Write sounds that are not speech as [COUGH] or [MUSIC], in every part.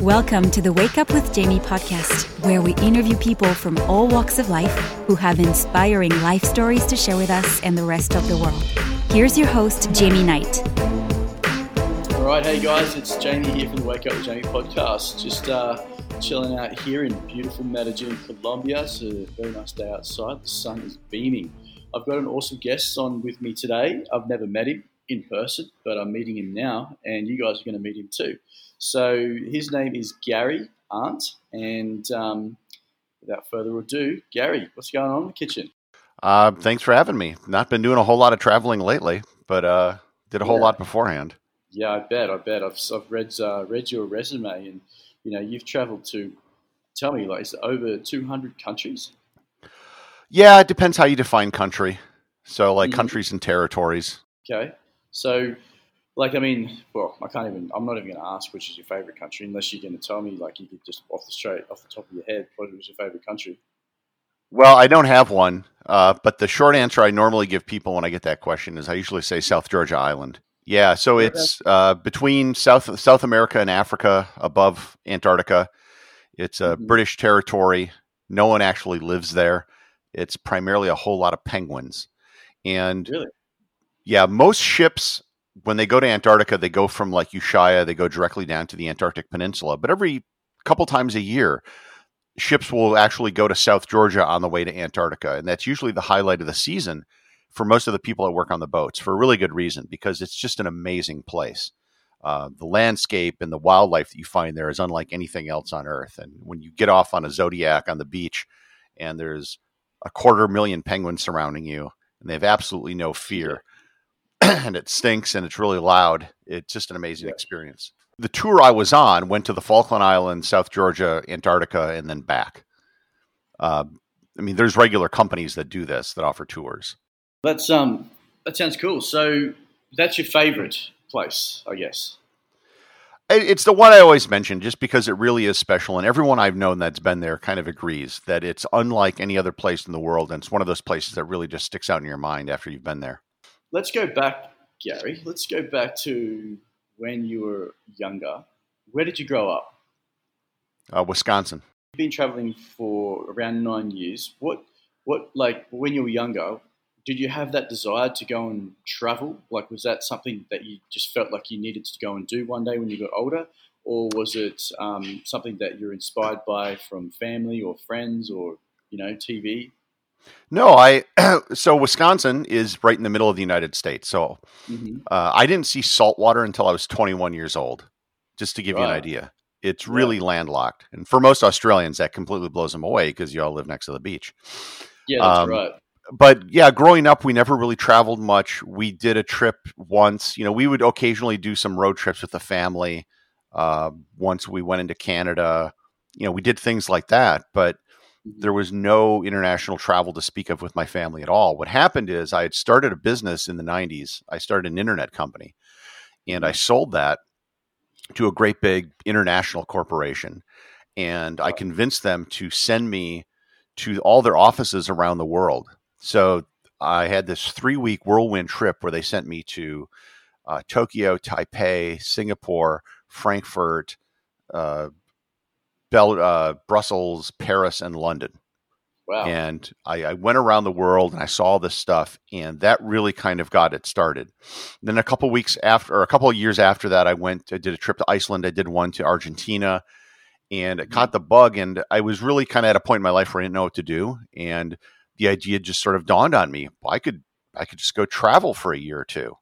Welcome to the Wake Up with Jamie podcast, where we interview people from all walks of life who have inspiring life stories to share with us and the rest of the world. Here's your host, Jamie Knight. All right, hey guys, it's Jamie here from the Wake Up with Jamie podcast. Just uh, chilling out here in beautiful Medellin, Colombia. It's a very nice day outside. The sun is beaming. I've got an awesome guest on with me today. I've never met him in person, but I'm meeting him now, and you guys are going to meet him too. So his name is Gary Arndt, and um, without further ado, Gary, what's going on in the kitchen? Uh, thanks for having me. Not been doing a whole lot of traveling lately, but uh, did a whole Yeah. lot beforehand. Yeah, I bet. I bet. I've, I've read uh, read your resume, and you know you've travelled to. Tell me, like, is it over 200 countries? Yeah, it depends how you define country. So, like Mhm. countries and territories. Okay, so like, I mean, well, I can't even. I'm not even going to ask which is your favourite country unless you're going to tell me, like, you could just off the straight, off the top of your head, what was your favourite country? Well, I don't have one, uh, but the short answer I normally give people when I get that question is I usually say South Georgia Island. Yeah, so it's uh, between South South America and Africa, above Antarctica. It's a Mhm. British territory. No one actually lives there. It's primarily a whole lot of penguins, and Really? yeah, most ships when they go to Antarctica, they go from like Ushuaia, they go directly down to the Antarctic Peninsula. But every couple times a year, ships will actually go to South Georgia on the way to Antarctica, and that's usually the highlight of the season for most of the people that work on the boats for a really good reason because it's just an amazing place. Uh, the landscape and the wildlife that you find there is unlike anything else on Earth. And when you get off on a Zodiac on the beach, and there's a quarter million penguins surrounding you, and they have absolutely no fear, [CLEARS THROAT] and it stinks and it's really loud. It's just an amazing Yeah. experience. The tour I was on went to the Falkland Islands, South Georgia, Antarctica, and then back. Uh, I mean, there's regular companies that do this that offer tours. That's um, that sounds cool. So that's your favourite place, I guess. It's the one I always mention just because it really is special. And everyone I've known that's been there kind of agrees that it's unlike any other place in the world. And it's one of those places that really just sticks out in your mind after you've been there. Let's go back, Gary. Let's go back to when you were younger. Where did you grow up? Uh, Wisconsin. You've been traveling for around nine years. What, what, like when you were younger, did you have that desire to go and travel? Like, was that something that you just felt like you needed to go and do one day when you got older, or was it um, something that you're inspired by from family or friends or you know TV? No, I, [CLEARS THROAT] so Wisconsin is right in the middle of the United States. So hmm uh, I didn't see saltwater until I was 21 years old, just to give you an idea. It's Yeah. really landlocked. And for most Australians, that completely blows them away because you all live next to the beach. Yeah, that's Um, right. but yeah, growing up, we never really traveled much. We did a trip once. You know, we would occasionally do some road trips with the family. Uh, once we went into Canada, you know, we did things like that, but. There was no international travel to speak of with my family at all. What happened is I had started a business in the 90s. I started an internet company and I sold that to a great big international corporation. And I convinced them to send me to all their offices around the world. So I had this three week whirlwind trip where they sent me to uh, Tokyo, Taipei, Singapore, Frankfurt, uh, Bel- uh, Brussels, Paris, and London. Wow. And I, I went around the world and I saw this stuff, and that really kind of got it started. Then a couple weeks after, or a couple of years after that, I went. I did a trip to Iceland. I did one to Argentina, and it caught the bug. And I was really kind of at a point in my life where I didn't know what to do, and the idea just sort of dawned on me. Well, I could, I could just go travel for a year or two.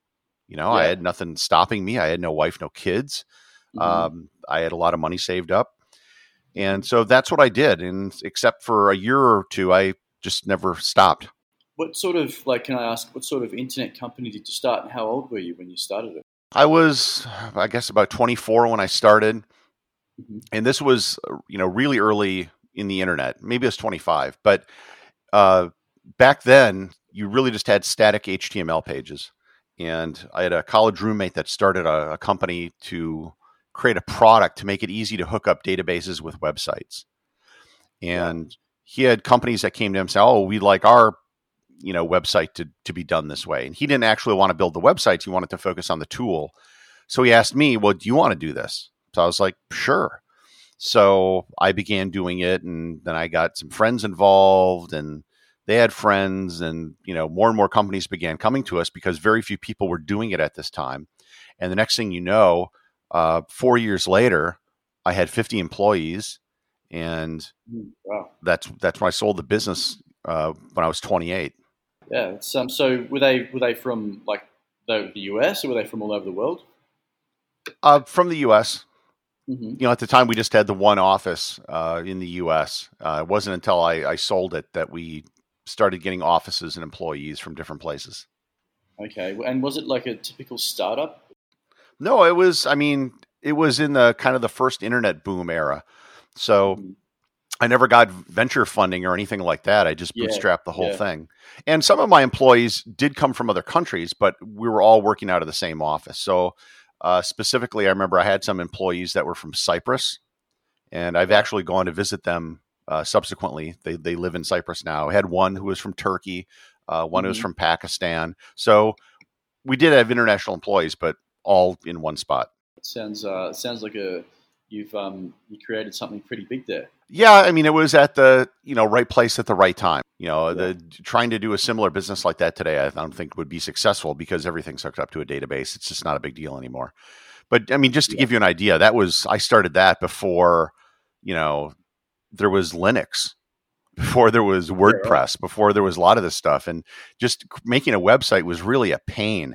You know, I had nothing stopping me. I had no wife, no kids. Mhm. Um, I had a lot of money saved up. And so that's what I did. And except for a year or two, I just never stopped. what sort of like? Can I ask what sort of internet company did you start, and how old were you when you started it? I was, I guess, about 24 when I started. Mhm. And this was, uh, you know, really early in the internet. Maybe it was 25. But uh, back then, you really just had static HTML pages. And I had a college roommate that started a, a company to create a product to make it easy to hook up databases with websites. And he had companies that came to him and said, "Oh, we'd like our, you know, website to to be done this way." And he didn't actually want to build the websites; he wanted to focus on the tool. So he asked me, "Well, do you want to do this?" So I was like, "Sure." So I began doing it, and then I got some friends involved, and they had friends, and you know, more and more companies began coming to us because very few people were doing it at this time. And the next thing you know, uh, four years later, I had 50 employees, and Mm, Wow. that's that's when I sold the business uh, when I was 28. Yeah. Um, so were they were they from like the, the US or were they from all over the world? Uh, from the U.S., hmm you know, at the time we just had the one office uh, in the U.S. Uh, it wasn't until I, I sold it that we started getting offices and employees from different places. Okay. And was it like a typical startup? No, it was. I mean, it was in the kind of the first internet boom era. So Mhm. I never got venture funding or anything like that. I just Yeah, bootstrapped the whole yeah. thing. And some of my employees did come from other countries, but we were all working out of the same office. So uh, specifically, I remember I had some employees that were from Cyprus, and I've actually gone to visit them uh, subsequently. They they live in Cyprus now. I had one who was from Turkey, uh, one who was Mhm. from Pakistan. So we did have international employees, but all in one spot. It sounds uh, sounds like a you've um, you created something pretty big there. Yeah, I mean, it was at the you know right place at the right time. You know, Yeah. the trying to do a similar business like that today, I don't think would be successful because everything's hooked up to a database. It's just not a big deal anymore. But I mean, just to Yeah. give you an idea, that was I started that before you know there was Linux, before there was WordPress, before there was a lot of this stuff, and just making a website was really a pain.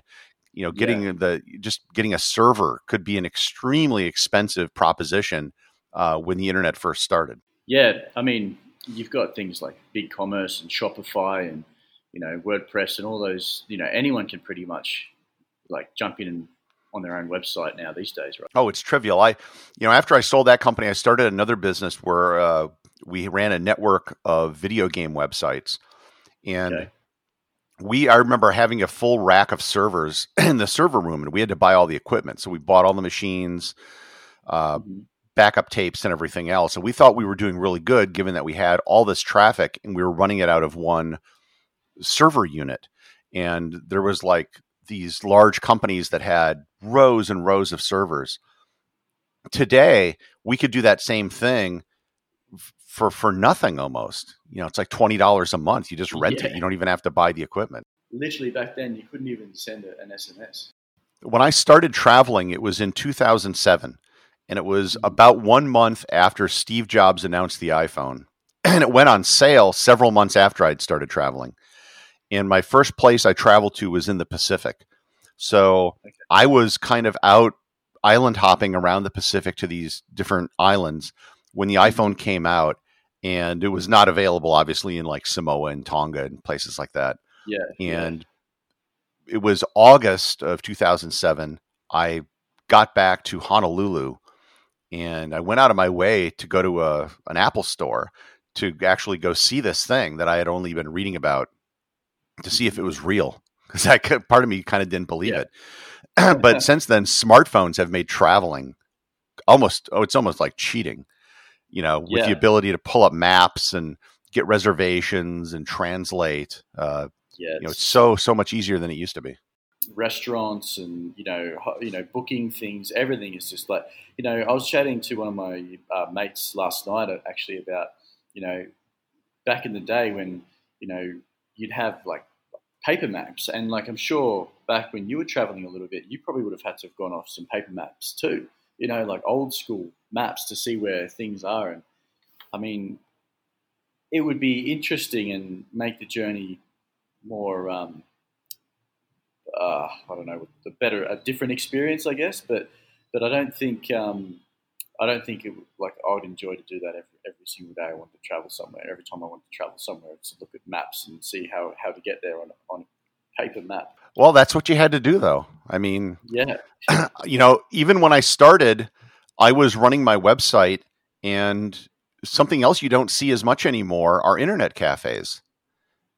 You know, getting the just getting a server could be an extremely expensive proposition uh, when the internet first started. Yeah, I mean, you've got things like BigCommerce and Shopify and you know WordPress and all those. You know, anyone can pretty much like jump in and on their own website now these days, right? Oh, it's trivial. I, you know, after I sold that company, I started another business where uh, we ran a network of video game websites, and Okay. We. I remember having a full rack of servers [CLEARS THROAT] in the server room, and we had to buy all the equipment. So we bought all the machines, uh, Mhm. backup tapes, and everything else. And we thought we were doing really good, given that we had all this traffic, and we were running it out of one server unit. And there was like these large companies that had rows and rows of servers. Today, we could do that same thing for for nothing almost. You know, it's like twenty dollars a month. You just rent it. You don't even have to buy the equipment. Literally back then, you couldn't even send a, an SMS. When I started traveling, it was in 2007, and it was Mhm. about one month after Steve Jobs announced the iPhone, [CLEARS THROAT] and it went on sale several months after I'd started traveling. And my first place I traveled to was in the Pacific, so Okay. I was kind of out island hopping around the Pacific to these different islands when the iPhone came out, and it was not available, obviously, in like Samoa and Tonga and places like that. Yeah, yeah. And it was August of 2007. I got back to Honolulu, and I went out of my way to go to a an Apple store to actually go see this thing that I had only been reading about to see if it was real because I could- part of me kind of didn't believe Yeah. it. [CLEARS THROAT] but since then, smartphones have made traveling almost oh, it's almost like cheating. You know, with the ability to pull up maps and get reservations and translate. Uh, yeah, you know, it's it's so so much easier than it used to be. restaurants and you know, you know, booking things. Everything is just like you know. I was chatting to one of my uh, mates last night uh, actually about you know, back in the day when you know you'd have like paper maps, and like I'm sure back when you were traveling a little bit, you probably would have had to have gone off some paper maps too. You know, like old school maps to see where things are, and I mean, it would be interesting and make the journey more. Um, uh, I don't know, a better, a different experience, I guess. But but I don't think um, I don't think it like I would enjoy to do that every, every single day. I want to travel somewhere. Every time I want to travel somewhere, to look at maps and see how, how to get there on on a paper map. Well, that's what you had to do, though. I mean, Yeah, [CLEARS THROAT] you know, even when I started, I was running my website, and something else you don't see as much anymore are internet cafes.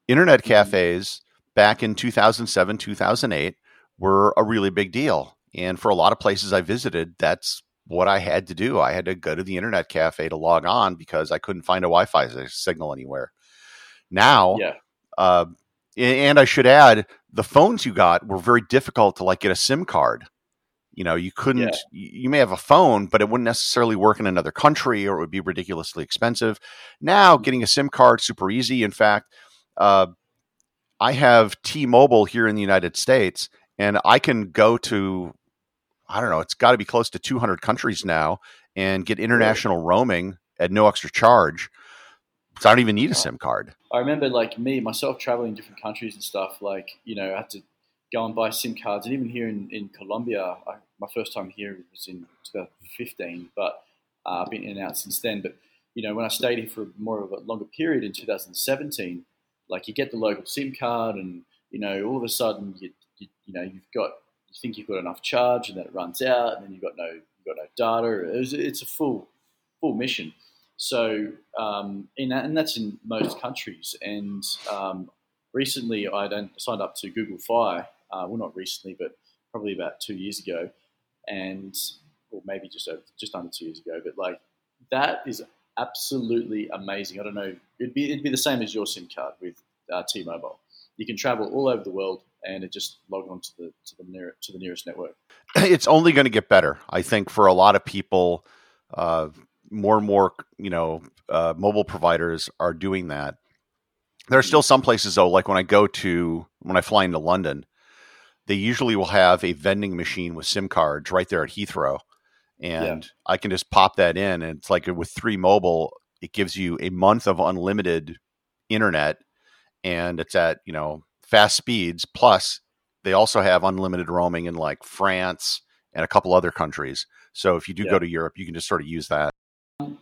Internet Mhm. cafes back in 2007, 2008 were a really big deal. And for a lot of places I visited, that's what I had to do. I had to go to the internet cafe to log on because I couldn't find a Wi Fi signal anywhere. Now, yeah, uh, and I should add, the phones you got were very difficult to like get a SIM card. You know, you couldn't. Yeah. You may have a phone, but it wouldn't necessarily work in another country, or it would be ridiculously expensive. Now, mm-hmm. getting a SIM card super easy. In fact, uh, I have T-Mobile here in the United States, and I can go to, I don't know, it's got to be close to 200 countries now, and get international roaming at no extra charge. So I don't even need a SIM card. I remember, like me myself, traveling different countries and stuff. Like you know, I had to go and buy SIM cards, and even here in, in Colombia, I, my first time here was in 2015, but uh, I've been in and out since then. But you know, when I stayed here for more of a longer period in 2017, like you get the local SIM card, and you know, all of a sudden you, you, you know you've got you think you've got enough charge, and then it runs out, and then you've got no you've got no data. It was, it's a full full mission. So, um, in, and that's in most countries. And um, recently, I signed up to Google Fi. Uh, well, not recently, but probably about two years ago, and or maybe just over, just under two years ago. But like that is absolutely amazing. I don't know. It'd be it'd be the same as your SIM card with uh, T-Mobile. You can travel all over the world, and it just log on to the to the near, to the nearest network. [CLEARS THROAT] It's only going to get better, I think, for a lot of people. Uh, more and more, you know, uh, mobile providers are doing that. There are still some places though, like when I go to when I fly into London, they usually will have a vending machine with SIM cards right there at Heathrow, and yeah. I can just pop that in, and it's like with Three Mobile, it gives you a month of unlimited internet, and it's at you know fast speeds. Plus, they also have unlimited roaming in like France and a couple other countries. So if you do yeah. go to Europe, you can just sort of use that.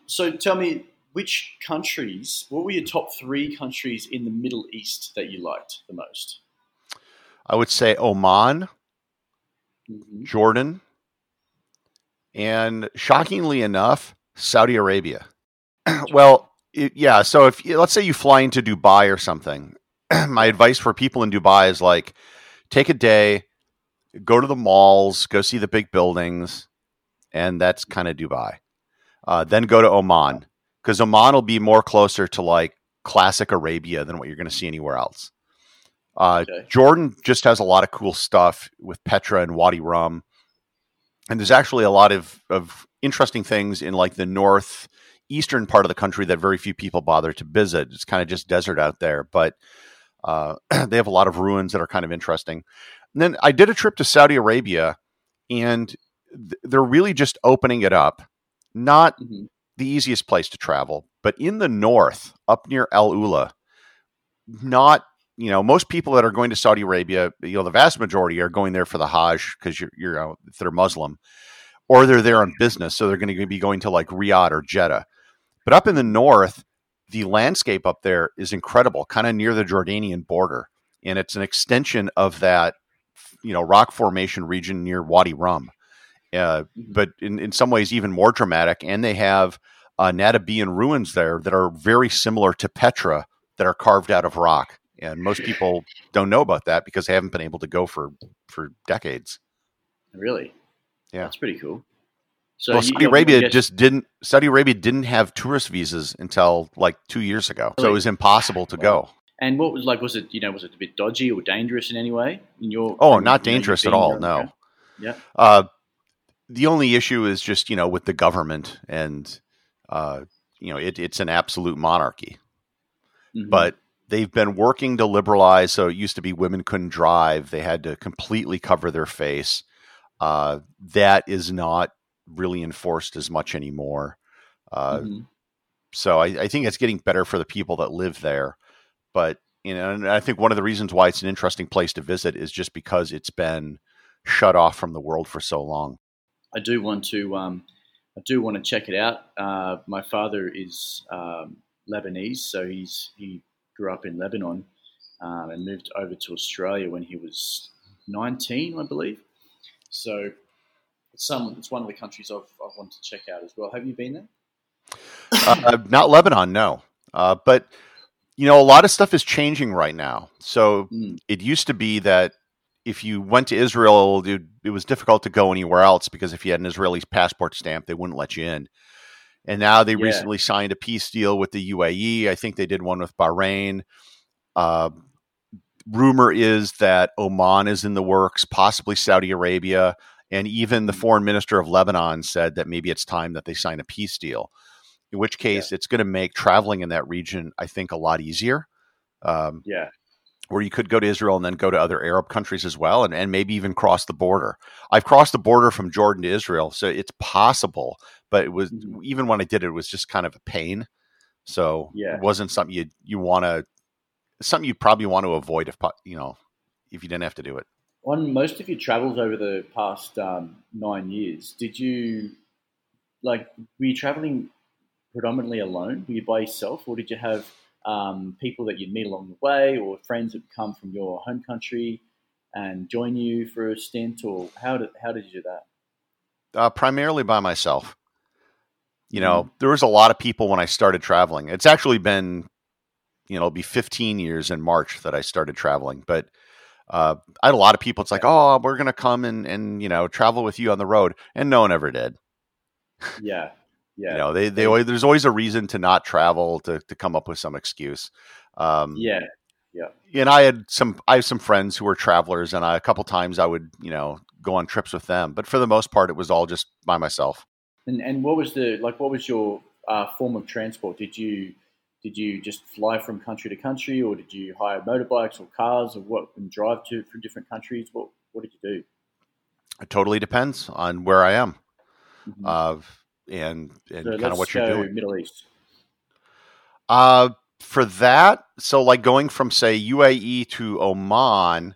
So tell me, which countries, what were your top three countries in the Middle East that you liked the most? I would say Oman, mm-hmm. Jordan, and shockingly enough, Saudi Arabia. [CLEARS THROAT] well, it, yeah. So if let's say you fly into Dubai or something, [CLEARS THROAT] my advice for people in Dubai is like, take a day, go to the malls, go see the big buildings, and that's kind of Dubai. Uh, then go to Oman because Oman will be more closer to like classic Arabia than what you're going to see anywhere else. Uh, okay. Jordan just has a lot of cool stuff with Petra and Wadi Rum, and there's actually a lot of of interesting things in like the north eastern part of the country that very few people bother to visit. It's kind of just desert out there, but uh, [CLEARS THROAT] they have a lot of ruins that are kind of interesting. And then I did a trip to Saudi Arabia, and th- they're really just opening it up not mm-hmm. the easiest place to travel, but in the north, up near Al Ula, not you know most people that are going to Saudi Arabia, you know the vast majority are going there for the Hajj because you're you're uh, if they're Muslim, or they're there on business, so they're going to be going to like Riyadh or Jeddah. But up in the north, the landscape up there is incredible, kind of near the Jordanian border, and it's an extension of that you know rock formation region near Wadi Rum. Uh, mm-hmm. but in, in some ways even more dramatic. And they have uh, Nabataean ruins there that are very similar to Petra that are carved out of rock. And most people don't know about that because they haven't been able to go for for decades. Really? Yeah, that's pretty cool. So well, Saudi Arabia get... just didn't. Saudi Arabia didn't have tourist visas until like two years ago, so it was impossible to go. And what was like? Was it you know was it a bit dodgy or dangerous in any way? In your oh, not dangerous at all. No. Yeah. Uh, the only issue is just you know with the government and uh, you know it, it's an absolute monarchy. Mm-hmm. but they've been working to liberalize so it used to be women couldn't drive they had to completely cover their face. Uh, that is not really enforced as much anymore. Uh, mm-hmm. so I, I, think it's getting better for the people that live there. But you know and i think one of the reasons why it's an interesting place to visit is just because it's been shut off from the world for so long I do want to um, I do want to check it out. Uh, my father is um, Lebanese, so he's he grew up in Lebanon um, and moved over to Australia when he was 19, I believe. So it's some it's one of the countries I've, I've wanted to check out as well. Have you been there? uh, not Lebanon, no. Uh, but you know, a lot of stuff is changing right now. So mm. it used to be that if you went to Israel, it, it, was difficult to go anywhere else because if you had an Israeli passport stamp, they wouldn't let you in. And now they yeah. recently signed a peace deal with the UAE. I think they did one with Bahrain. Uh, rumor is that Oman is in the works, possibly Saudi Arabia, And even the Mm. foreign minister of Lebanon said that maybe it's time that they sign a peace deal. In which case, it's going to make traveling in that region, I think, a lot easier. Um, Yeah. Where you could go to Israel and then go to other Arab countries as well, and, and maybe even cross the border. I've crossed the border from Jordan to Israel, so it's possible. But it was Mhm. even when I did it, it was just kind of a pain. So Yeah. it wasn't something you you want to something you probably want to avoid if you know if you didn't have to do it. On most of your travels over the past um, nine years, did you like were you traveling predominantly alone? Were you by yourself, or did you have um, people that you'd meet along the way, or friends that come from your home country and join you for a stint, or how did how did you do that? Uh, primarily by myself. You know, there was a lot of people when I started traveling. It's actually been, you know, it'll be 15 years in March that I started traveling. But uh, I had a lot of people. It's like, oh, we're gonna come and and you know travel with you on the road, and no one ever did. Yeah, yeah, You know, they they always, there's always a reason to not travel to to come up with some excuse. Um, yeah, Yeah. and I had some I have some friends who were travelers, and I, a couple times I would you know go on trips with them. But for the most part, it was all just by myself. And and what was the like? What was your uh, form of transport? Did you did you just fly from country to country, or did you hire motorbikes or cars, or what, and drive to from different countries? What what did you do? It totally depends on where I am. Mhm. uh, and and So kind of what you're doing. Middle East. Uh, for that, so like going from say UAE to Oman,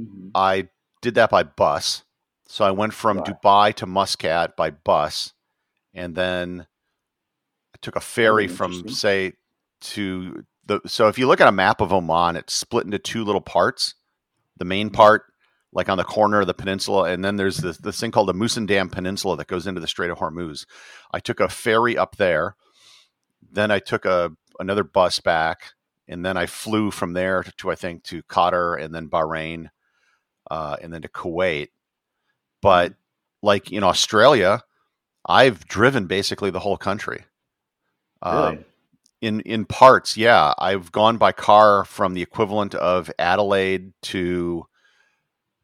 Mhm. I did that by bus. So I went from Right. Dubai to Muscat by bus, and then I took a ferry from say to the. So if you look at a map of Oman, it's split into two little parts. The Mm-hmm. main part, like on the corner of the peninsula, and then there's this this thing called the Musandam Peninsula that goes into the Strait of Hormuz. I took a ferry up there, then I took a another bus back, and then I flew from there to, to I think to Qatar and then Bahrain, uh, and then to Kuwait. But like in Australia, I've driven basically the whole country. Really? Um, in in parts, yeah, I've gone by car from the equivalent of Adelaide to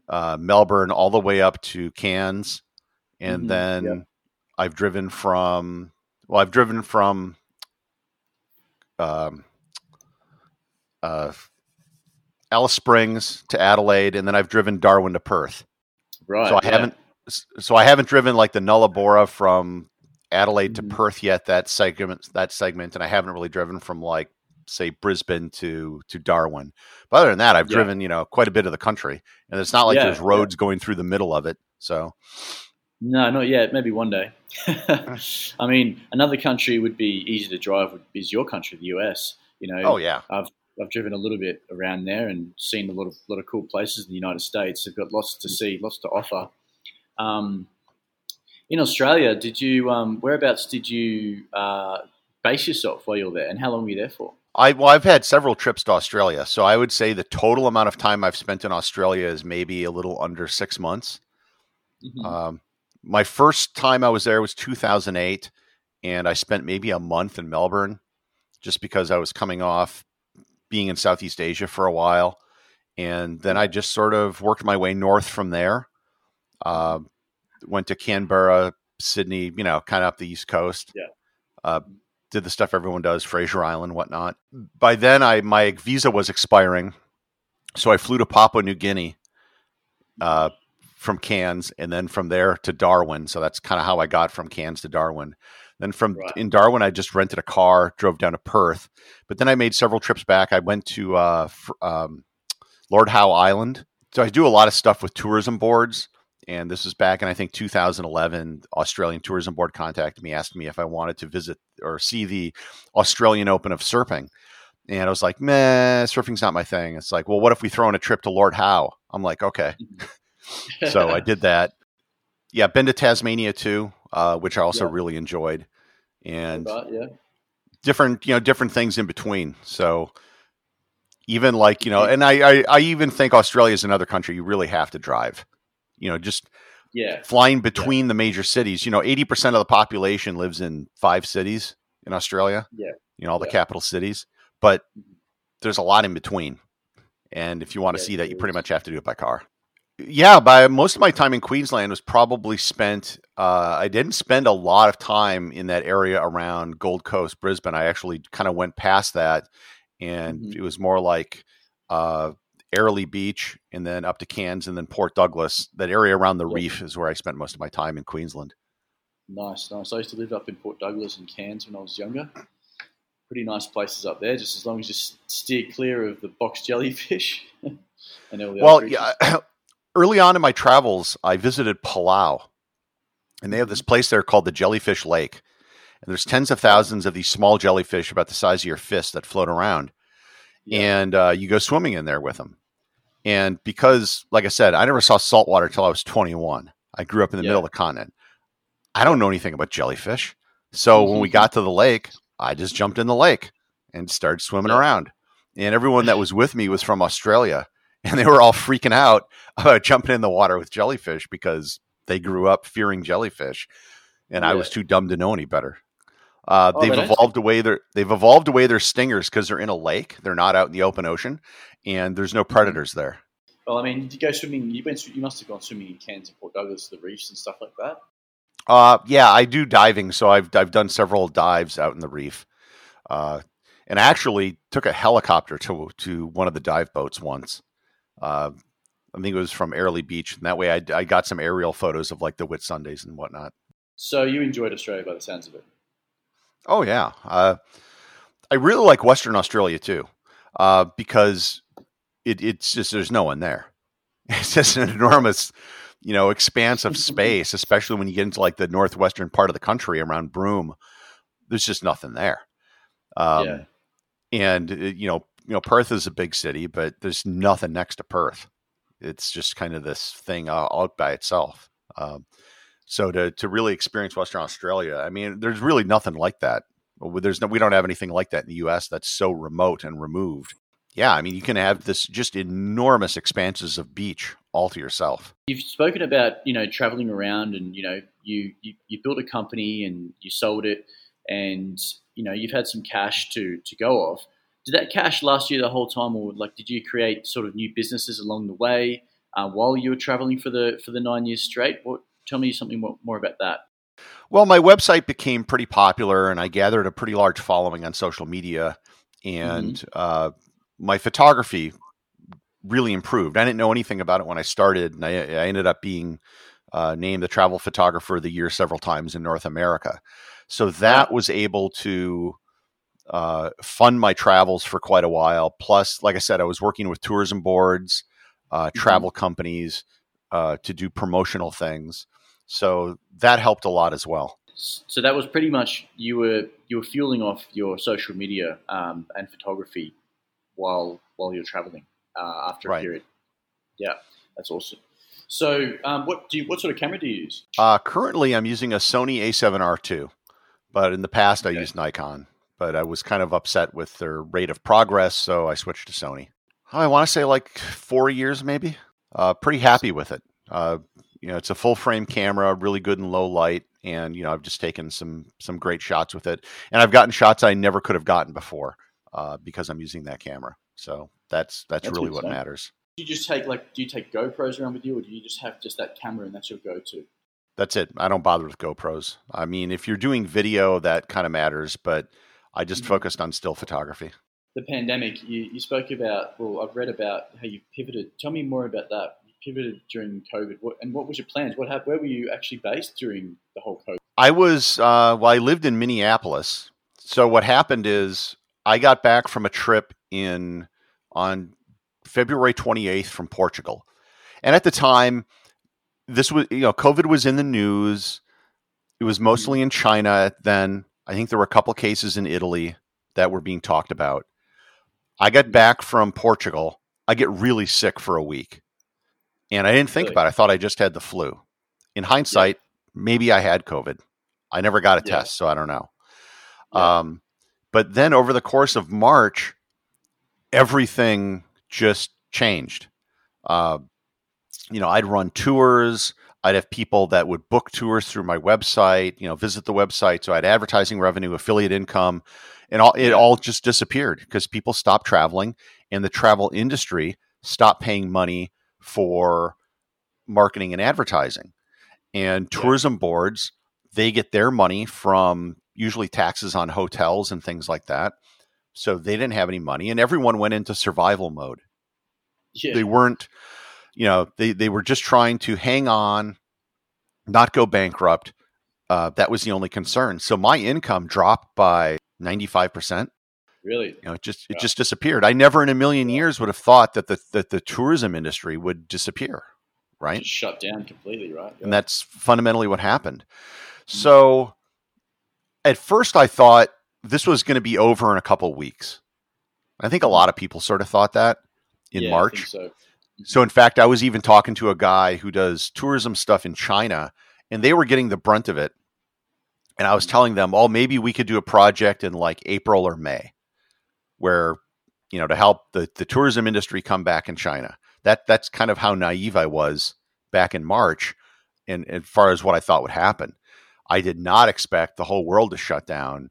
uh, Melbourne, all the way up to Cairns, and Mhm, then yep. I've driven from well, I've driven from um, uh, Alice Springs to Adelaide, and then I've driven Darwin to Perth. right. so I yeah. haven't so I haven't driven like the Nullarbor from Adelaide Mhm. to Perth yet. That segment, that segment, and I haven't really driven from like say Brisbane to to Darwin. But other than that, I've Yeah. driven you know quite a bit of the country, and it's not like Yeah, there's yeah. roads going through the middle of it. So No, not yet. Maybe one day. [LAUGHS] I mean, another country would be easy to drive. would- Is your country, the US? You know, oh yeah, I've I've driven a little bit around there and seen a lot of lot of cool places in the United States. They've got lots to see, lots to offer. Um, in Australia, did you um, whereabouts did you uh, base yourself while you were there, and how long were you there for? I well I've had several trips to Australia, so I would say the total amount of time I've spent in Australia is maybe a little under six months. Mhm. Um, my first time I was there was 2008, and I spent maybe a month in Melbourne, just because I was coming off being in Southeast Asia for a while, and then I just sort of worked my way north from there. Uh, went to Canberra, Sydney, you know, kind of up the east coast. Yeah. Uh, did the stuff everyone does, Fraser Island, whatnot. By then, I my visa was expiring, so I flew to Papua New Guinea. Uh, from Cairns and then from there to Darwin. So that's kind of how I got from Cairns to Darwin. Then from Right. in Darwin, I just rented a car, drove down to Perth. But then I made several trips back. I went to uh, fr- um, Lord Howe Island. So I do a lot of stuff with tourism boards. And this was back in, I think, 2011. Australian Tourism Board contacted me, asked me if I wanted to visit or see the Australian Open of Surfing. And I was like, meh, surfing's not my thing. It's like, well, what if we throw in a trip to Lord Howe? I'm like, okay so I [LAUGHS] did that. Yeah, been to Tasmania too, uh, which I also Yeah. really enjoyed, and Right, yeah. different you know different things in between. So even like you know, and I I, I even think Australia is another country you really have to drive. You know, just Yeah. flying between the major cities. You know, eighty percent of the population lives in five cities in Australia. Yeah. you know all the Yeah. capital cities, but there's a lot in between. And if you want to Yeah, see that, you pretty much have to do it by car. Yeah, by most of my time in Queensland was probably spent. Uh, I didn't spend a lot of time in that area around Gold Coast, Brisbane. I actually kind of went past that, and Mhm. it was more like uh, Airlie Beach, and then up to Cairns, and then Port Douglas. That area around the Yeah. reef is where I spent most of my time in Queensland. Nice, nice. I used to live up in Port Douglas and Cairns when I was younger. Pretty nice places up there, just as long as you steer clear of the box [LAUGHS] jellyfish [LAUGHS] and all the Well, yeah, [CLEARS THROAT] early on in my travels, I visited Palau, and they have Mm-hmm. this place there called the Jellyfish Lake. And there's tens of thousands of these small jellyfish about the size of your fist that float around. Yeah. And uh, you go swimming in there with them. And because, like I said, I never saw saltwater until I was 21. I grew up in the Yeah. middle of the continent. I don't know anything about jellyfish. So when we Mhm. got to the lake, I just jumped in the lake and started swimming Yeah. around. And everyone that [LAUGHS] was with me was from Australia. And they were all freaking out [LAUGHS] about jumping in the water with jellyfish because they grew up fearing jellyfish. And I was too dumb to know any better. Uh, Oh, they've evolved away their they've evolved away their stingers because they're in a lake. They're not out in the open ocean, and there's no predators there. Well, I mean, did you go swimming? You went. You must have gone swimming in Cairns and Port Douglas, the reefs and stuff like that. Uh, yeah, I do diving, so I've I've done several dives out in the reef, uh, and I actually took a helicopter to to one of the dive boats once. Uh, I think it was from Airlie Beach, and that way I, I got some aerial photos of like the Whitsundays and whatnot. So you enjoyed Australia by the sounds of it. Oh yeah, uh, I really like Western Australia too, uh, because it, it's just there's no one there. [LAUGHS] It's just an enormous, you know, expanse of space, especially when you get into like the northwestern part of the country around Broome. There's just nothing there. Um, yeah. and uh, you know, you know, Perth is a big city, but there's nothing next to Perth. It's just kind of this thing uh, out by itself. Um, so to to really experience Western Australia, I mean, there's really nothing like that. There's no, we don't have anything like that in the U.S. That's so remote and removed. Yeah, I mean, you can have this just enormous expanses of beach all to yourself. You've spoken about you know traveling around, and you know you, you you built a company and you sold it, and you know you've had some cash to to go off. Did that cash last you the whole time, or like did you create sort of new businesses along the way uh, while you were traveling for the for the nine years straight? What, tell me something more, more about that. Well, my website became pretty popular, and I gathered a pretty large following on social media, and uh, my photography really improved. I didn't know anything about it when I started, and I, I ended up being uh, named the travel photographer of the year several times in North America. So that was able to uh, fund my travels for quite a while. Plus, like I said, I was working with tourism boards, uh, travel companies uh, to do promotional things. So that helped a lot as well. So that was pretty much you were you were fueling off your social media um, and photography while while you're traveling uh, after Right. a period. Yeah, that's awesome. So, um, what do you, what sort of camera do you use? Uh, currently, I'm using a Sony A7R2, but in the past, I used Nikon. But I was kind of upset with their rate of progress, so I switched to Sony. I want to say like four years, maybe. Uh, pretty happy with it. Uh, you know, it's a full frame camera, really good in low light, and you know, I've just taken some some great shots with it, and I've gotten shots I never could have gotten before uh, because I'm using that camera. So that's that's, That's really what matters. Do you just take like do you take GoPros around with you, or do you just have just that camera and that's your go-to? That's it. I don't bother with GoPros. I mean, if you're doing video, that kind of matters, but I just Mhm. focused on still photography. The pandemic, you, you spoke about. Well, I've read about how you pivoted. Tell me more about that. Pivoted during COVID, what, and what was your plans? What happened? Where were you actually based during the whole COVID? I was, uh, well, I lived in Minneapolis. So what happened is I got back from a trip in on February 28th from Portugal. And at the time, this was, you know, COVID was in the news. It was mostly in China then. I think there were a couple cases in Italy that were being talked about. I got back from Portugal. I get really sick for a week. And I didn't think Really? about it. I thought I just had the flu. In hindsight, maybe I had COVID. I never got a Yeah. test, so I don't know. Yeah. Um, but then over the course of March, everything just changed. Uh, you know, I'd run tours. I'd have people that would book tours through my website. You know, visit the website. So I had advertising revenue, affiliate income, and all it all just disappeared because people stopped traveling, and the travel industry stopped paying money for marketing and advertising. And tourism boards, they get their money from usually taxes on hotels and things like that. So they didn't have any money, and everyone went into survival mode. Yeah. They weren't, you know, they, they were just trying to hang on, not go bankrupt. Uh, that was the only concern. So my income dropped by 95%. Really? You know, it just it just disappeared. I never in a million years would have thought that the that the tourism industry would disappear, right? Just shut down completely, right? And that's fundamentally what happened. Hmm. So at first I thought this was going to be over in a couple weeks. I think a hmm. lot of people sort of thought that in Yeah, March. so. So in fact, I was even talking to a guy who does tourism stuff in China, and they were getting the brunt of it. And I was hmm. telling them, "Oh, maybe we could do a project in like April or May, where you know to help the the tourism industry come back in China." That that's kind of how naive I was back in March, and as far as what I thought would happen, I did not expect the whole world to shut down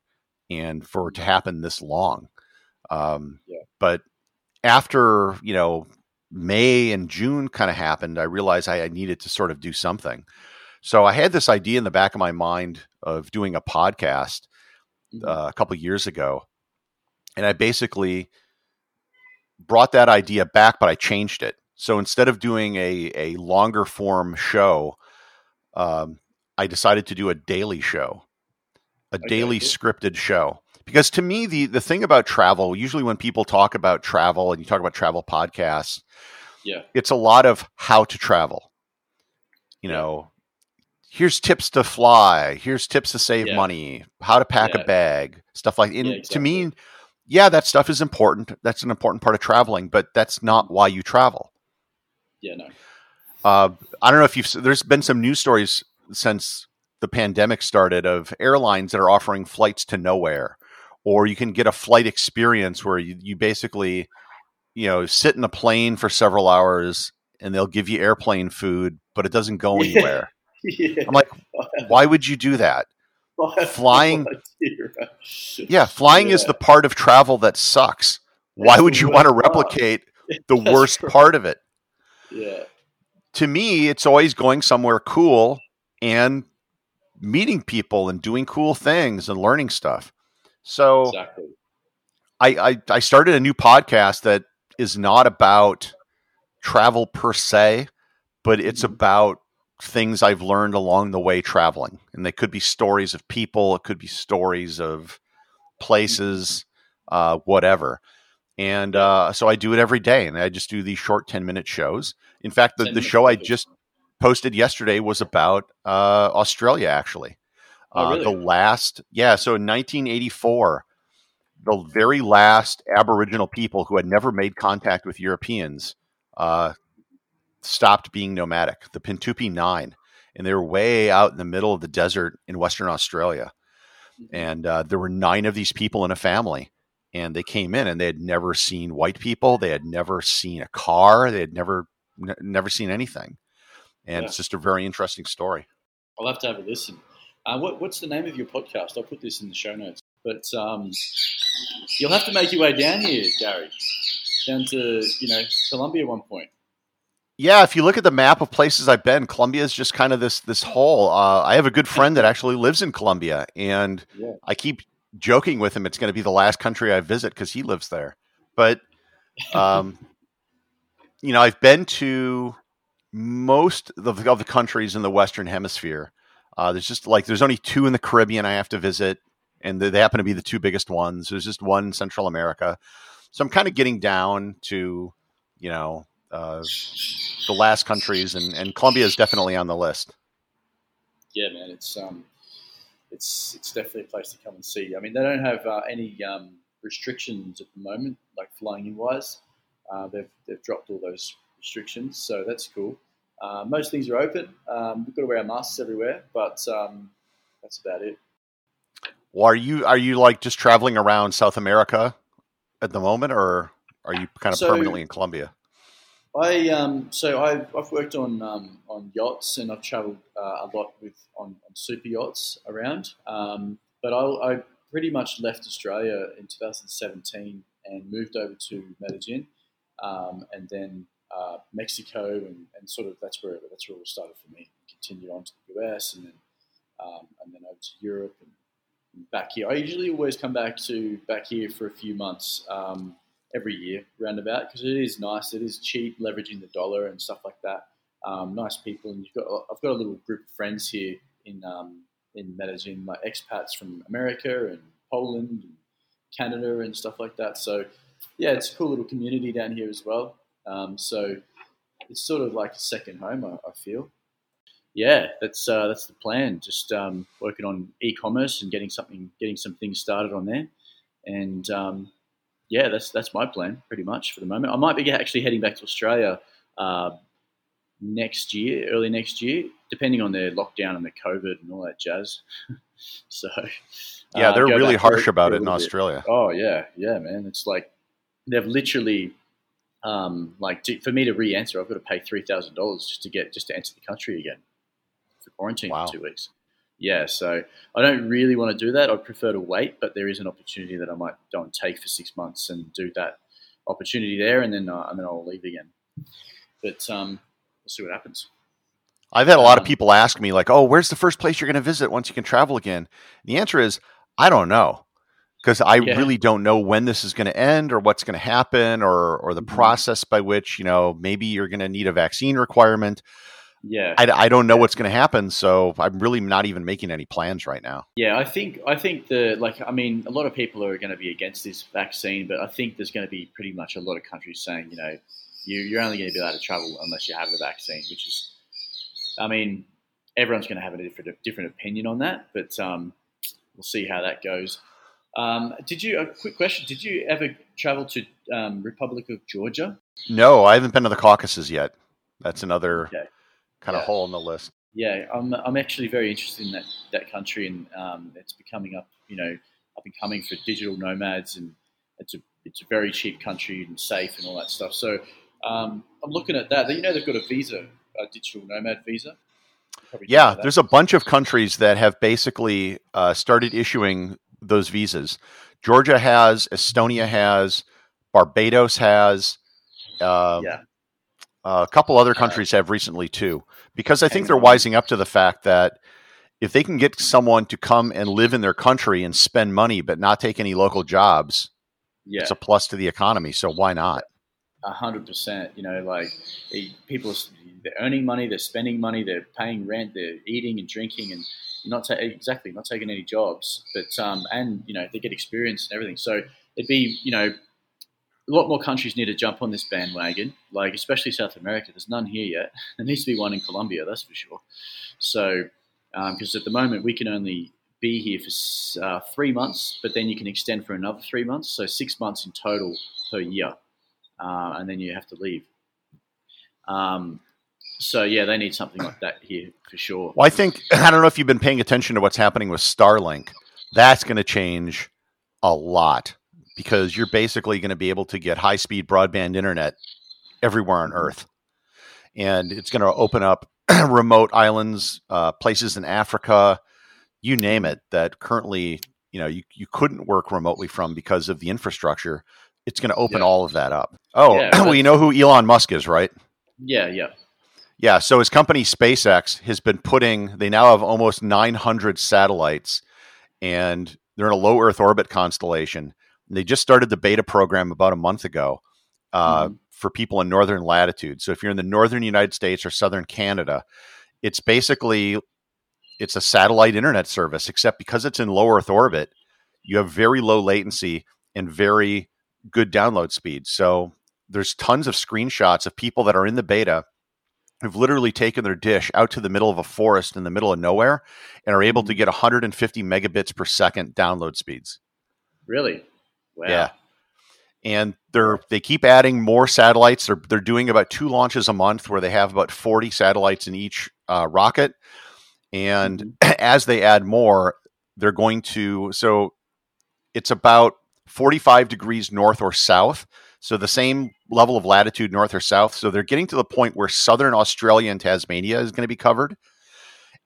and for it to happen this long. Um, Yeah. But after you know May and June kind of happened, I realized I, I needed to sort of do something. So I had this idea in the back of my mind of doing a podcast Mhm. uh, a couple years ago, and I basically brought that idea back, but I changed it. So instead of doing a a longer form show, um, I decided to do a daily show, a daily scripted show. Because to me, the the thing about travel, usually when people talk about travel and you talk about travel podcasts, Yeah. it's a lot of how to travel. You know, here's tips to fly, here's tips to save Yeah. money, how to pack Yeah. a bag, stuff like. And Yeah, to me, exactly. Yeah, that stuff is important. That's an important part of traveling, but that's not why you travel. Yeah, no. Uh, I don't know if you've. There's been some news stories since the pandemic started of airlines that are offering flights to nowhere, or you can get a flight experience where you, you basically, you know, sit in a plane for several hours and they'll give you airplane food, but it doesn't go [LAUGHS] anywhere. [LAUGHS] yeah. I'm like, why would you do that? Flying- no idea, right? Yeah, flying is the part of travel that sucks. Why would you want to [LAUGHS] replicate the That's worst part of it? Yeah. to me, it's always going somewhere cool and meeting people and doing cool things and learning stuff. So Exactly. I, I, I started a new podcast that is not about travel per se, but it's Mhm. about things I've learned along the way traveling. And they could be stories of people, it could be stories of places, uh, whatever. And uh, so I do it every day, and I just do these short ten minute shows. In fact, the, the show I just posted yesterday was about uh, Australia, actually. Oh, Uh, really? The last, yeah, so in 1984, the very last Aboriginal people who had never made contact with Europeans uh, stopped being nomadic, the Pintupi Nine. And they were way out in the middle of the desert in Western Australia. And uh, there were nine of these people in a family. And they came in and they had never seen white people. They had never seen a car. They had never, n- never seen anything. And Yeah. it's just a very interesting story. I'll have to have a listen. Uh, what, what's the name of your podcast? I'll put this in the show notes. But um, you'll have to make your way down here, Gary, down to you know Colombia at one point. Yeah, if you look at the map of places I've been, Colombia is just kind of this this hole. Uh, I have a good friend that actually lives in Colombia, and Yeah. I keep joking with him it's going to be the last country I visit because he lives there. But um, [LAUGHS] you know, I've been to most of the, of the countries in the Western Hemisphere. Uh, there's just like there's only two in the Caribbean I have to visit, and they, they happen to be the two biggest ones. There's just one in Central America, so I'm kind of getting down to you know uh, the last countries, and, and Colombia is definitely on the list. Yeah, man, it's um, it's it's definitely a place to come and see. I mean, they don't have uh, any um, restrictions at the moment, like flying in wise. Uh, they've they've dropped all those restrictions, so that's cool. Uh, most things are open. Um, we've got to wear our masks everywhere, but um, that's about it. Well, are you are you like just traveling around South America at the moment, or are you kind of So- permanently in Colombia? I um, so I've, I've worked on um, on yachts and I've travelled uh, a lot with on, on super yachts around. Um, but I, I pretty much left Australia in 2017 and moved over to Medellin, um, and then uh, Mexico, and, and sort of that's where that's where it all started for me. Continued on to the US, and then um, and then over to Europe and, and, back here. I usually always come back to back here for a few months um, every year, roundabout, because it is nice. It is cheap, leveraging the dollar and stuff like that. Um, nice people, and you've got I've got a little group of friends here in um, in Medellin, my expats from America and Poland and Canada and stuff like that. So yeah, it's a cool little community down here as well. Um, so it's sort of like a second home, I, I feel. Yeah, that's uh, that's the plan. Just um, working on e-commerce and getting something, getting some things started on there, and um, yeah, that's that's my plan pretty much for the moment. I might be actually heading back to Australia uh, next year, early next year, depending on the lockdown and the COVID and all that jazz. [LAUGHS] so yeah, uh, they're really harsh about it in Australia. Bit. Oh yeah, yeah, man. It's like they've literally um, like to, for me to re-enter, I've got to pay three thousand dollars just to get just to enter the country again for quarantine wow. for two weeks. Yeah, so I don't really want to do that. I'd prefer to wait, but there is an opportunity that I might go and take for six months and do that opportunity there, and then uh, and then I'll leave again. But um, we'll see what happens. I've had a lot um, of people ask me like, "Oh, where's the first place you're going to visit once you can travel again?" the answer is, I don't know because I yeah. really don't know when this is going to end or what's going to happen or or the mm-hmm. process by which you know maybe you're going to need a vaccine requirement. Yeah, I, I don't know what's going to happen, so I'm really not even making any plans right now. Yeah, I think I think the like I mean a lot of people are going to be against this vaccine, but I think there's going to be pretty much a lot of countries saying you know you, you're only going to be allowed to travel unless you have the vaccine, which is I mean everyone's going to have a different different opinion on that, but um, we'll see how that goes. Um, did you? A quick question: Did you ever travel to um, Republic of Georgia? No, I haven't been to the Caucasus yet. That's another okay. Kind of hole in the list. Yeah, I'm. I'm actually very interested in that that country, and um, it's becoming up. You know, up and coming for digital nomads, and it's a it's a very cheap country and safe and all that stuff. So um, I'm looking at that. You know, they've got a visa, a digital nomad visa. Yeah, there's a bunch of countries that have basically uh, started issuing those visas. Georgia has, Estonia has, Barbados has. Uh, yeah. A couple other countries have recently too, because I think they're wising up to the fact that if they can get someone to come and live in their country and spend money but not take any local jobs, yeah. it's a plus to the economy. So why not? A hundred percent. You know, like people, they're earning money, they're spending money, they're paying rent, they're eating and drinking, and not ta- exactly not taking any jobs, but um, and you know they get experience and everything. So it'd be you know a lot more countries need to jump on this bandwagon, like especially South America. There's none here yet. [LAUGHS] There needs to be one in Colombia, that's for sure. So because um, at the moment we can only be here for uh, three months, but then you can extend for another three months, so six months in total per year, uh, and then you have to leave. Um, so yeah, they need something like that here for sure. Well, I think [LAUGHS] I don't know if you've been paying attention to what's happening with Starlink. That's going to change a lot because you're basically going to be able to get high speed broadband internet everywhere on Earth, and it's going to open up [CLEARS THROAT] remote islands, uh, places in Africa, you name it, that currently you know you, you couldn't work remotely from because of the infrastructure. It's going to open yeah. all of that up. Oh, yeah, [CLEARS THROAT] well, you know who Elon Musk is, right? Yeah, yeah. Yeah, so his company SpaceX has been putting. They now have almost 900 satellites, and they're in a low Earth orbit constellation. They just started the beta program about a month ago uh, mm-hmm. for people in northern latitude. So if you're in the northern United States or southern Canada, it's basically it's a satellite internet service, except because it's in low Earth orbit, you have very low latency and very good download speed. So there's tons of screenshots of people that are in the beta who've literally taken their dish out to the middle of a forest in the middle of nowhere and are able to mm-hmm. get 150 megabits per second download speeds. Really? Wow. Yeah. And they're they keep adding more satellites. They're they're doing about two launches a month, where they have about 40 satellites in each uh, rocket. And mm-hmm. [CLEARS THROAT] as they add more, they're going to so it's about 45 degrees north or south so the same level of latitude north or south. So they're getting to the point where southern Australia and Tasmania is going to be covered.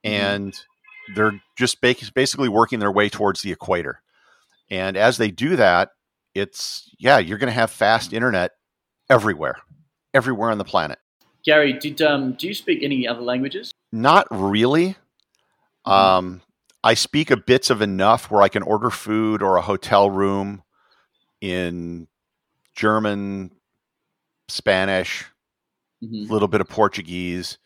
Mm-hmm. And they're just basically working their way towards the equator. And as they do that, it's, yeah, you're going to have fast internet everywhere, everywhere on the planet. Gary, did um, do you speak any other languages? Not really. Um, I speak a bits of enough where I can order food or a hotel room in German, Spanish, a Mm-hmm. little bit of Portuguese.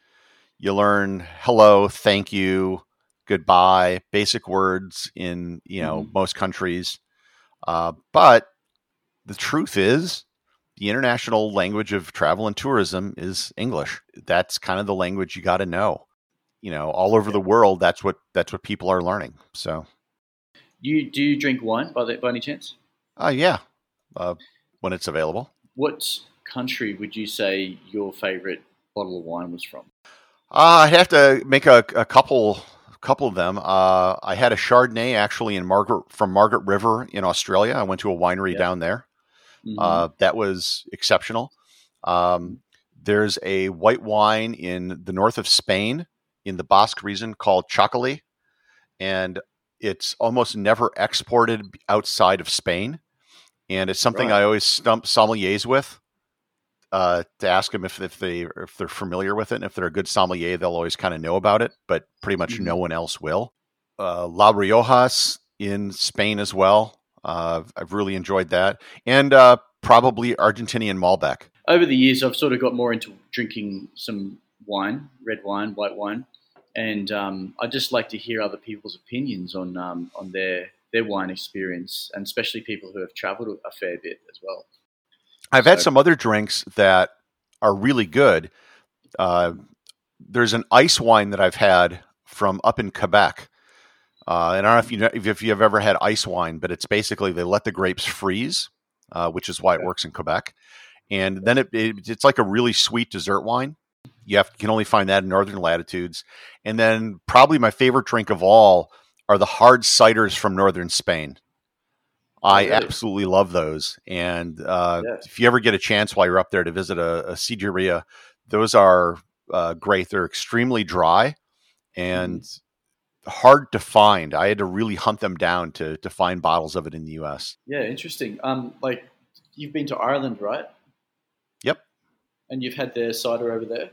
You learn hello, thank you, goodbye, basic words in you know most countries. Uh, but the truth is, the international language of travel and tourism is English. That's kind of the language you got to know. You know, all over the world, that's what that's what people are learning. So, You do you drink wine by the, by any chance? uh, yeah, uh, when it's available. What country would you say your favorite bottle of wine was from? Uh, I have to make a, a couple couple of them. Uh, I had a Chardonnay actually in Margaret from Margaret River in Australia. I went to a winery Yeah. down there. Mhm. Uh, that was exceptional. Um, there's a white wine in the north of Spain in the Basque region called Txakoli, and it's almost never exported outside of Spain. And it's something Right. I always stump sommeliers with uh, to ask them if, if they if they're familiar with it. And if they're a good sommelier, they'll always kind of know about it, but pretty much Mhm. no one else will. Uh, La Riojas in Spain as well. Uh, I've really enjoyed that, and uh, probably Argentinian Malbec. Over the years, I've sort of got more into drinking some wine, red wine, white wine, and um, I just like to hear other people's opinions on um, on their their wine experience, and especially people who have travelled a fair bit as well. I've had some other drinks that are really good. Uh, there's an ice wine that I've had from up in Quebec. Uh, and I don't know if you know if, if you've ever had ice wine, but it's basically they let the grapes freeze, uh, which is why it works in Quebec. And then it, it it's like a really sweet dessert wine. You have, can only find that in northern latitudes. And then probably my favorite drink of all are the hard ciders from northern Spain. I really? absolutely love those. And uh, Yeah. if you ever get a chance while you're up there to visit a, a those are uh, great. They're extremely dry and hard to find. I had to really hunt them down to to find bottles of it in the U.S. Yeah, interesting. Um, like you've been to Ireland, right? Yep. And you've had their cider over there.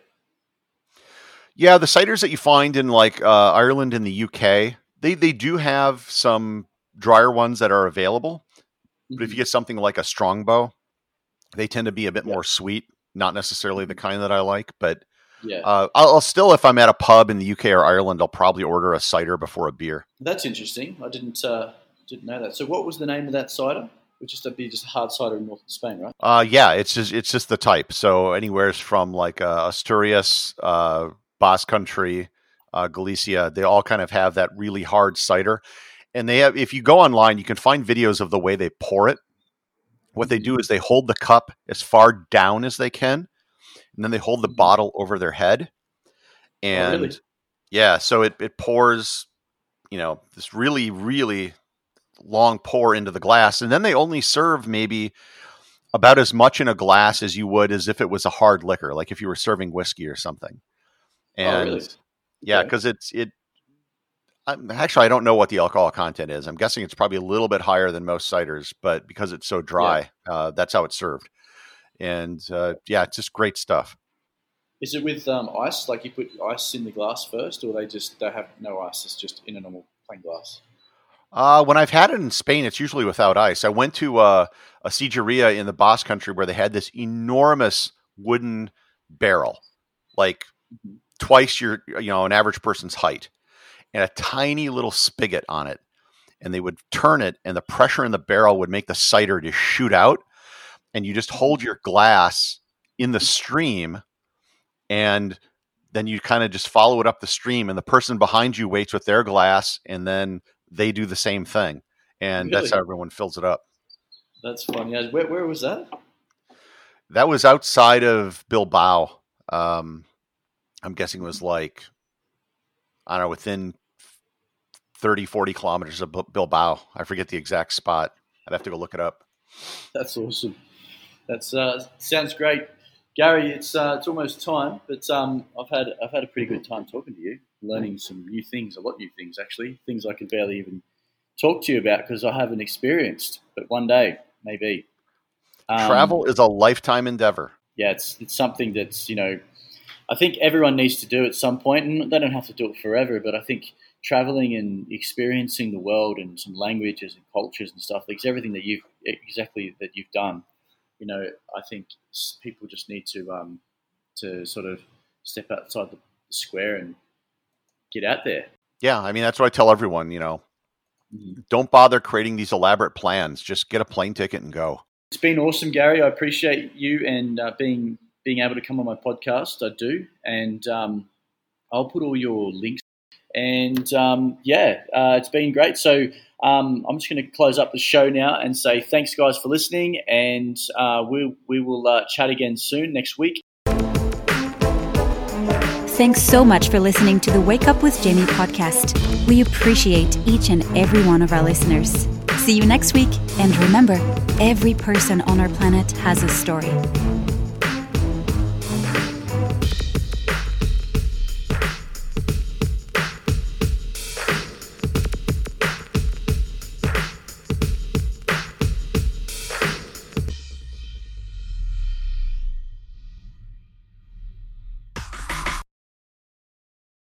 Yeah, the ciders that you find in like uh, Ireland and the UK, they they do have some drier ones that are available. But if you get something like a Strongbow, they tend to be a bit Yeah. more sweet. Not necessarily the kind that I like, but yeah, uh, I'll, I'll still, if I'm at a pub in the UK or Ireland, I'll probably order a cider before a beer. that's interesting. I didn't uh, didn't know that. So, what was the name of that cider? Which is to be just a hard cider in northern Spain, right? Uh, yeah, it's just it's just the type. So anywhere's from like uh, Asturias, uh, Basque Country, uh, Galicia, they all kind of have that really hard cider. And they have, if you go online, you can find videos of the way they pour it. What they do is they hold the cup as far down as they can, and then they hold the Mhm. bottle over their head. And Oh, really? yeah, so it, it pours, you know, this really, really long pour into the glass. And then they only serve maybe about as much in a glass as you would as if it was a hard liquor, like if you were serving whiskey or something. And oh, really? yeah, Okay. because it's it. I'm, actually, I don't know what the alcohol content is. I'm guessing it's probably a little bit higher than most ciders, but because it's so dry, uh, that's how it's served. And uh, yeah, it's just great stuff. Is it with um, ice? Like you put ice in the glass first, or they just they have no ice? It's just in a normal plain glass. Uh, when I've had it in Spain, it's usually without ice. I went to uh, a sidreria in the Basque Country where they had this enormous wooden barrel, like Mhm. twice your you know an average person's height, and a tiny little spigot on it. And they would turn it, and the pressure in the barrel would make the cider to shoot out. And you just mm-hmm. hold your glass in the mm-hmm. stream, and then you kind of just follow it up the stream. And the person behind you waits with their glass, and then they do the same thing. And that's how everyone fills it up. That's funny. Where, where was that? That was outside of Bilbao. Um, I'm guessing it was mm-hmm. like, I don't know, within 30, 40 kilometers of Bilbao. I forget the exact spot. I'd have to go look it up. That's awesome. That's uh, sounds great, Gary. It's uh, it's almost time, but um, I've had I've had a pretty good time talking to you, learning some new things, a lot of new things actually, things I could barely even talk to you about because I haven't experienced. But one day, maybe. Um, Travel is a lifetime endeavor. yeah, it's it's something that's you know, I think everyone needs to do at some point, and they don't have to do it forever. But I think traveling and experiencing the world and some languages and cultures and stuff, it's everything that you've exactly that you've done. You know, I think people just need to um, to sort of step outside the square and get out there. Yeah, I mean that's what I tell everyone. You know, mm-hmm. don't bother creating these elaborate plans. Just get a plane ticket and go. It's been awesome, Gary. I appreciate you and uh, being being able to come on my podcast. I do, and um, I'll put all your links. And um, yeah, uh, it's been great. So um, I'm just going to close up the show now and say thanks, guys, for listening, and uh, we we will uh, chat again soon next week. Thanks so much for listening to the Wake Up with Jamie podcast. We appreciate each and every one of our listeners. See you next week, and remember, every person on our planet has a story.